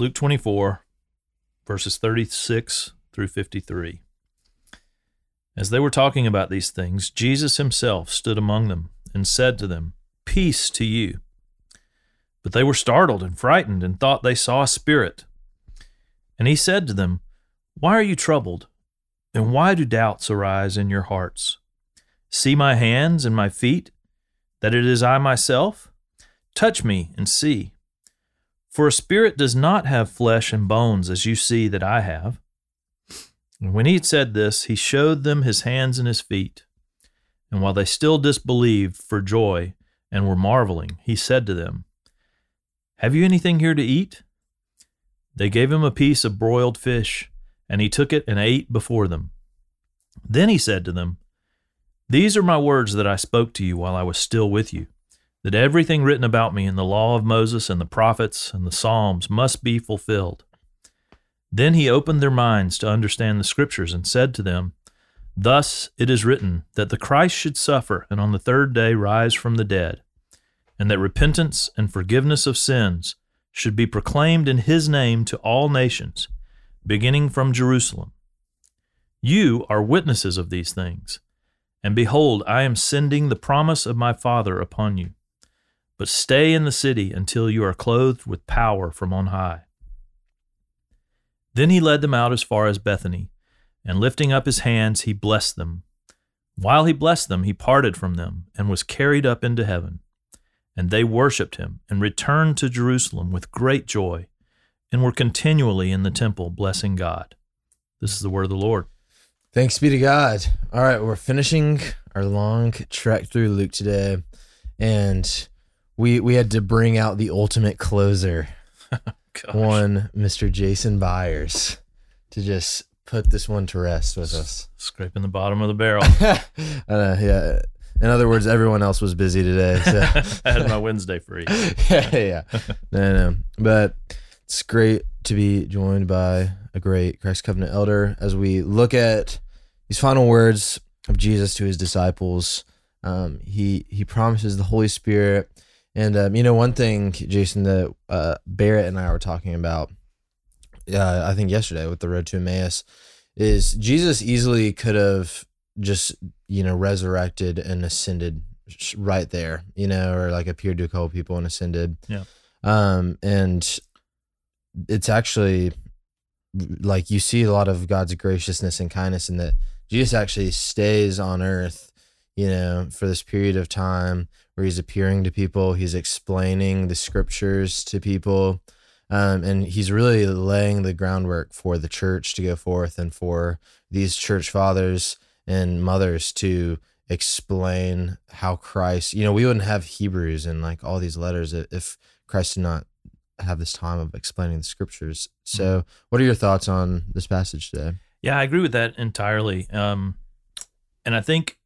Luke 24, verses 36 through 53. As they were talking about these things, Jesus himself stood among them and said to them, Peace to you. But they were startled and frightened and thought they saw a spirit. And he said to them, Why are you troubled? And why do doubts arise in your hearts? See my hands and my feet, that it is I myself? Touch me and see. For a spirit does not have flesh and bones, as you see that I have. And when he had said this, he showed them his hands and his feet. And while they still disbelieved for joy and were marveling, he said to them, Have you anything here to eat? They gave him a piece of broiled fish, and he took it and ate before them. Then he said to them, These are my words that I spoke to you while I was still with you that everything written about me in the law of Moses and the prophets and the Psalms must be fulfilled. Then he opened their minds to understand the Scriptures and said to them, Thus it is written that the Christ should suffer and on the third day rise from the dead, and that repentance and forgiveness of sins should be proclaimed in his name to all nations, beginning from Jerusalem. You are witnesses of these things. And behold, I am sending the promise of my Father upon you but stay in the city until you are clothed with power from on high. Then he led them out as far as Bethany, and lifting up his hands, he blessed them. While he blessed them, he parted from them and was carried up into heaven. And they worshipped him and returned to Jerusalem with great joy, and were continually in the temple blessing God. This is the word of the Lord. Thanks be to God. All right, we're finishing our long trek through Luke today. And we we had to bring out the ultimate closer, one Mr. Jason Byers, to just put this one to rest with us. Scraping the bottom of the barrel. uh, yeah. In other words, everyone else was busy today. So. I had my Wednesday free. yeah, yeah. No, no. But it's great to be joined by a great Christ Covenant elder as we look at these final words of Jesus to his disciples. Um, he he promises the Holy Spirit and um, you know, one thing, Jason, that uh, Barrett and I were talking about, uh, I think yesterday with the road to Emmaus, is Jesus easily could have just you know resurrected and ascended right there, you know, or like appeared to a couple people and ascended. Yeah. Um, and it's actually like you see a lot of God's graciousness and kindness in that Jesus actually stays on earth, you know, for this period of time where he's appearing to people, he's explaining the scriptures to people, um, and he's really laying the groundwork for the church to go forth and for these church fathers and mothers to explain how Christ, you know, we wouldn't have Hebrews and like all these letters if Christ did not have this time of explaining the scriptures. So, mm-hmm. what are your thoughts on this passage today? Yeah, I agree with that entirely. Um, and I think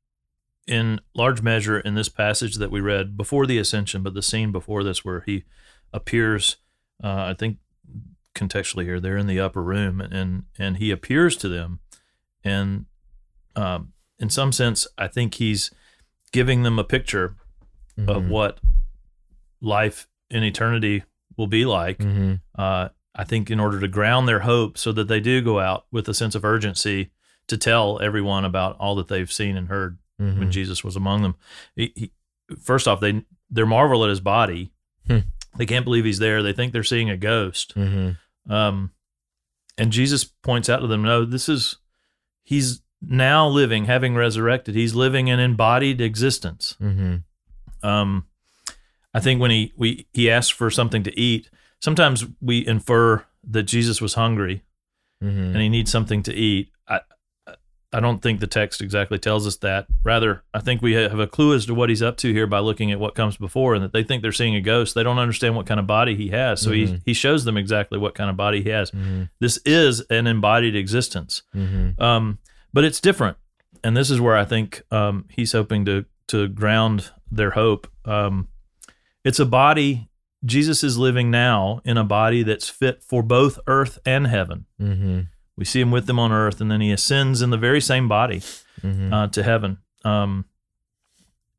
in large measure in this passage that we read before the ascension, but the scene before this where he appears, uh, I think contextually here, they're in the upper room and and he appears to them, and um, in some sense, I think he's giving them a picture mm-hmm. of what life in eternity will be like. Mm-hmm. Uh, I think in order to ground their hope, so that they do go out with a sense of urgency to tell everyone about all that they've seen and heard mm-hmm. when Jesus was among them. He, he, first off, they they're marvel at his body. Hmm. They can't believe he's there. They think they're seeing a ghost. Mm-hmm. Um, and Jesus points out to them, no, this is he's now living, having resurrected. He's living an embodied existence. Mm-hmm. Um, I think when he we he asked for something to eat, sometimes we infer that Jesus was hungry mm-hmm. and he needs something to eat. I, I don't think the text exactly tells us that. Rather, I think we have a clue as to what he's up to here by looking at what comes before, and that they think they're seeing a ghost. They don't understand what kind of body he has, so mm-hmm. he he shows them exactly what kind of body he has. Mm-hmm. This is an embodied existence, mm-hmm. um, but it's different, and this is where I think um, he's hoping to to ground their hope. Um, it's a body. Jesus is living now in a body that's fit for both earth and heaven. Mm-hmm. We see him with them on earth, and then he ascends in the very same body mm-hmm. uh, to heaven. Um,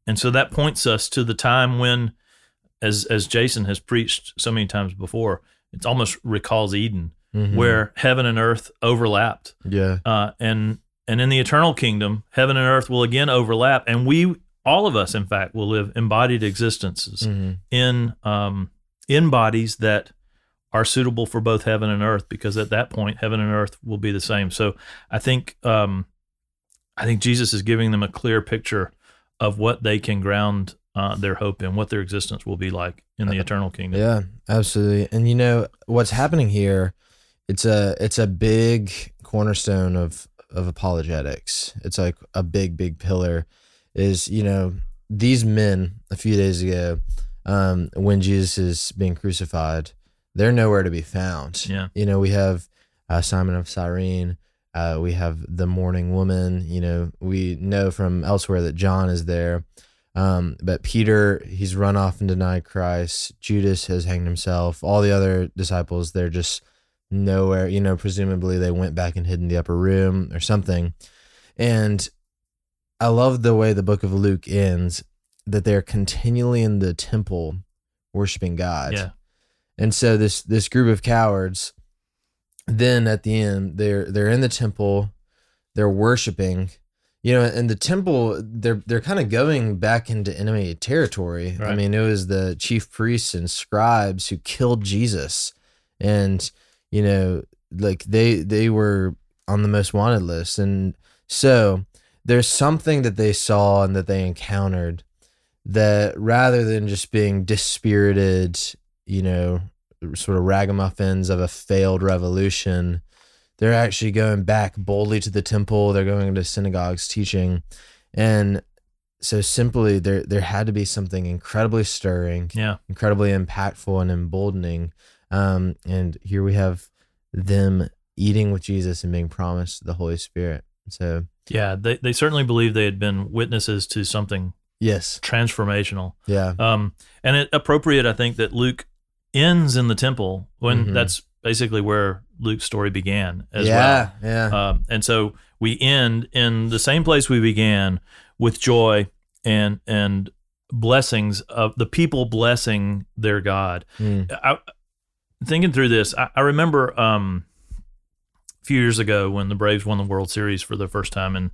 and so that points us to the time when, as as Jason has preached so many times before, it almost recalls Eden, Mhm. where heaven and earth overlapped. yeah, Uh, and and in the eternal kingdom, heaven and earth will again overlap, and we, all of us, in fact, will live embodied existences Mhm. in um, in bodies that are suitable for both heaven and earth, because at that point, heaven and earth will be the same. So I think um, I think Jesus is giving them a clear picture of what they can ground uh, their hope in, what their existence will be like in the eternal kingdom. yeah, absolutely. And you know what's happening here? It's a it's a big cornerstone of of apologetics. It's like a big big pillar. Is you know these men a few days ago um, when Jesus is being crucified, they're nowhere to be found. Yeah. You know we have uh, Simon of Cyrene. Uh, we have the mourning woman. You know, we know from elsewhere that John is there. Um, but Peter, he's run off and denied Christ. Judas has hanged himself. All the other disciples, they're just nowhere. You know, presumably they went back and hid in the upper room or something. And I love the way the book of Luke ends that they're continually in the temple worshiping God. Yeah. And so this this group of cowards, then at the end, they're they're in the temple, they're worshiping. You know, in the temple, they're they're kind of going back into enemy territory. I mean, it was the chief priests and scribes who killed Jesus, and you know, like they they were on the most wanted list, and so there's something that they saw and that they encountered that rather than just being dispirited, you know, sort of ragamuffins of a failed revolution, they're actually going back boldly to the temple. They're going to synagogues teaching. And so simply there there had to be something incredibly stirring, Yeah. incredibly impactful and emboldening. Um, and here we have them eating with Jesus and being promised the Holy Spirit. So Yeah. They, they certainly believe they had been witnesses to something yes, transformational. yeah, Um, and it appropriate, I think, that Luke ends in the temple when Mhm. that's basically where Luke's story began as well. yeah, yeah. Um, and so we end in the same place we began with joy and and blessings of the people blessing their God. Mm, I, thinking through this, I, I remember um, a few years ago when the Braves won the World Series for the first time in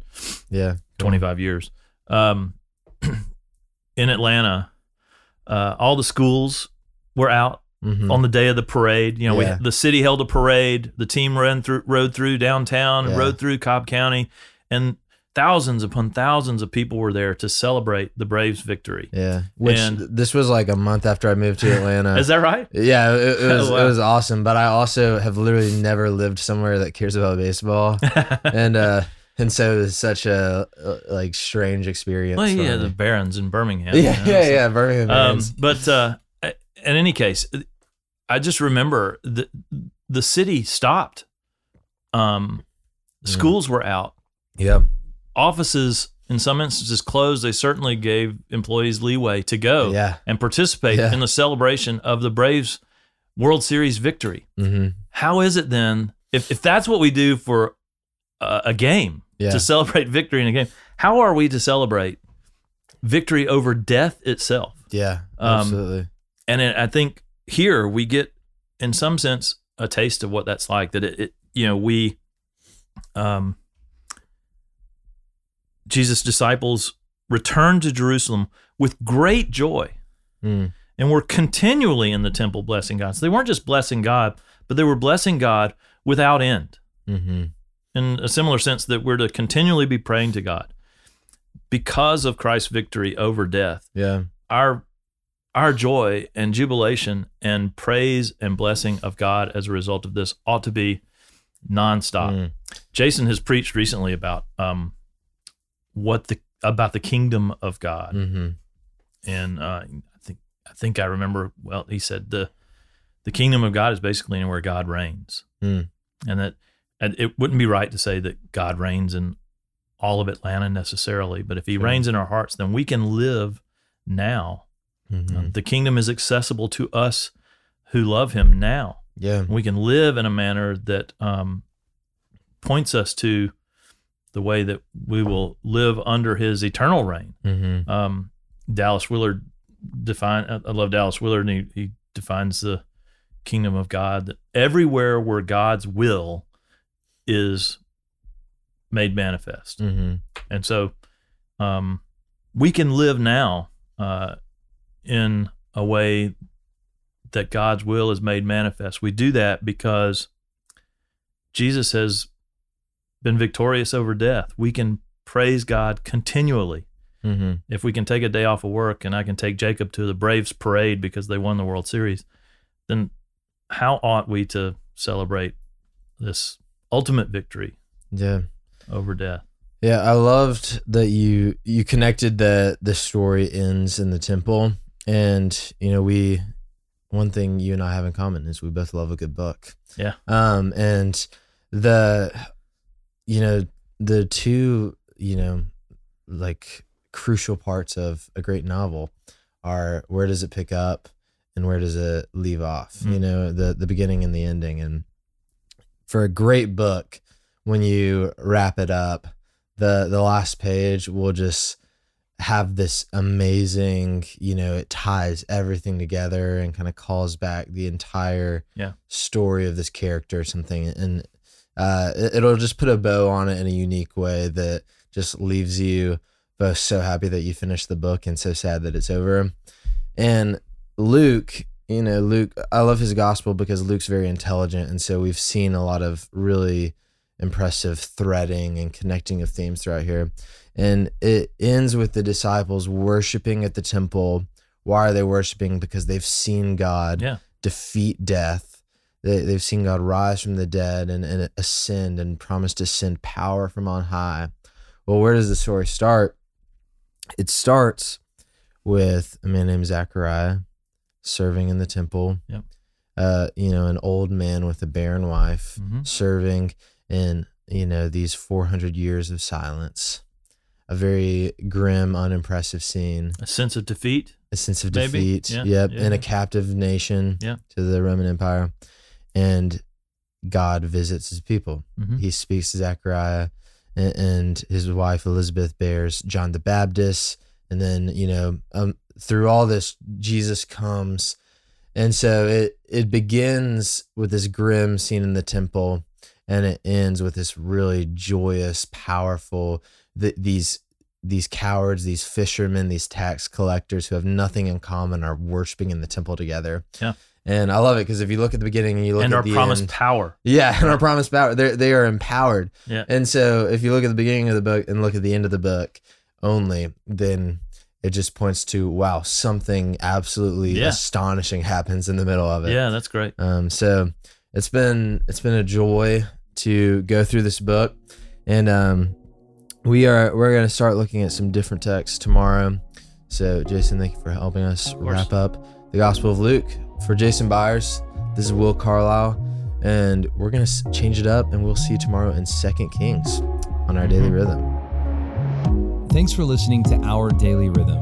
yeah, 25 years. Um, in Atlanta, uh, all the schools were out Mhm. on the day of the parade. You know, Yeah. we, the city held a parade. The team ran through, rode through downtown, and Yeah. rode through Cobb County, and thousands upon thousands of people were there to celebrate the Braves' victory. Yeah, which And- this was like a month after I moved to Atlanta. Is that right? yeah, it, it was Oh, wow. it was awesome. But I also have literally never lived somewhere that cares about baseball, and uh, and so it was such a uh, like strange experience. well, yeah, the Barons in Birmingham. yeah, you know, yeah, so- yeah, Birmingham. Um, but uh, in any case, I just remember the the city stopped. Um, Mm. schools were out. yeah, Offices, in some instances, closed. They certainly gave employees leeway to go yeah, and participate Yeah. in the celebration of the Braves World Series victory. hmm How is it then, if if that's what we do for a, a game yeah, to celebrate victory in a game, how are we to celebrate victory over death itself? yeah, um, absolutely. and it, I think here we get, in some sense, a taste of what that's like. That it, it you know, we, um, Jesus' disciples returned to Jerusalem with great joy, Mm, and were continually in the temple blessing God. So they weren't just blessing God, but they were blessing God without end. hmm In a similar sense, that we're to continually be praying to God because of Christ's victory over death Yeah, our our joy and jubilation and praise and blessing of God as a result of this ought to be nonstop. Mm, Jason has preached recently about um, what the about the kingdom of God, hmm and uh, I think I think I remember well. He said the the kingdom of God is basically anywhere God reigns, Mm. and that and it wouldn't be right to say that God reigns in all of Atlanta necessarily, but if He Sure. reigns in our hearts, then we can live now hmm um, the kingdom is accessible to us who love him now. yeah, We can live in a manner that um, points us to the way that we will live under his eternal reign. hmm Um, Dallas Willard define I I love Dallas Willard and he, he defines the kingdom of God. That everywhere where God's will is made manifest, Mm-hmm. and so um, we can live now uh, in a way that God's will is made manifest. We do that because Jesus has been victorious over death. We can praise God continually. Mm-hmm. If we can take a day off of work and I can take Jacob to the Braves parade because they won the World Series, then how ought we to celebrate this ultimate victory Yeah. over death? Yeah, I loved that you you connected that the story ends in the temple, and you know we one thing you and I have in common is we both love a good book. Yeah. Um, and the you know the two you know like crucial parts of a great novel are where does it pick up and where does it leave off? You Mm. know the the beginning and the ending, and for a great book, when you wrap it up the the last page will just have this amazing you know it ties everything together and kind of calls back the entire Yeah. story of this character or something and uh it, it'll just put a bow on it in a unique way that just leaves you both so happy that you finished the book and so sad that it's over and luke you know luke i love his gospel because luke's very intelligent and so we've seen a lot of really impressive threading and connecting of themes throughout here. And it ends with the disciples worshiping at the temple. Why are they worshiping? Because they've seen God Yeah. defeat death. They, they've seen God rise from the dead and, and ascend and promise to send power from on high. Well, where does the story start? It starts with a man named Zachariah serving in the temple. Yep. Uh, you know, an old man with a barren wife Mhm. serving in, you know, these 400 years of silence. A very grim, unimpressive scene. A sense of defeat. A sense of Maybe. defeat. Yeah, Yep. yeah, in a captive nation Yeah. to the Roman Empire. And God visits his people Mhm. he speaks to Zechariah, and, and his wife Elizabeth bears John the Baptist, and then you know um, through all this Jesus comes, and so it it begins with this grim scene in the temple, and it ends with this really joyous, powerful th- these these cowards, these fishermen, these tax collectors who have nothing in common are worshiping in the temple together. Yeah. And I love it because if you look at the beginning and you look and at our the promised end, power. yeah, and our promised power. They they are empowered. Yeah. And so if you look at the beginning of the book and look at the end of the book only, then it just points to wow, something absolutely Yeah. astonishing happens in the middle of it. Yeah, that's great. Um. So it's been it's been a joy to go through this book, and um, we are we're gonna start looking at some different texts tomorrow. So Jason, thank you for helping us wrap up the Gospel of Luke. For Jason Byers, this is Will Carlisle, and we're gonna change it up, and we'll see you tomorrow in Second Kings on our daily Mhm. rhythm. Thanks for listening to Our Daily Rhythm.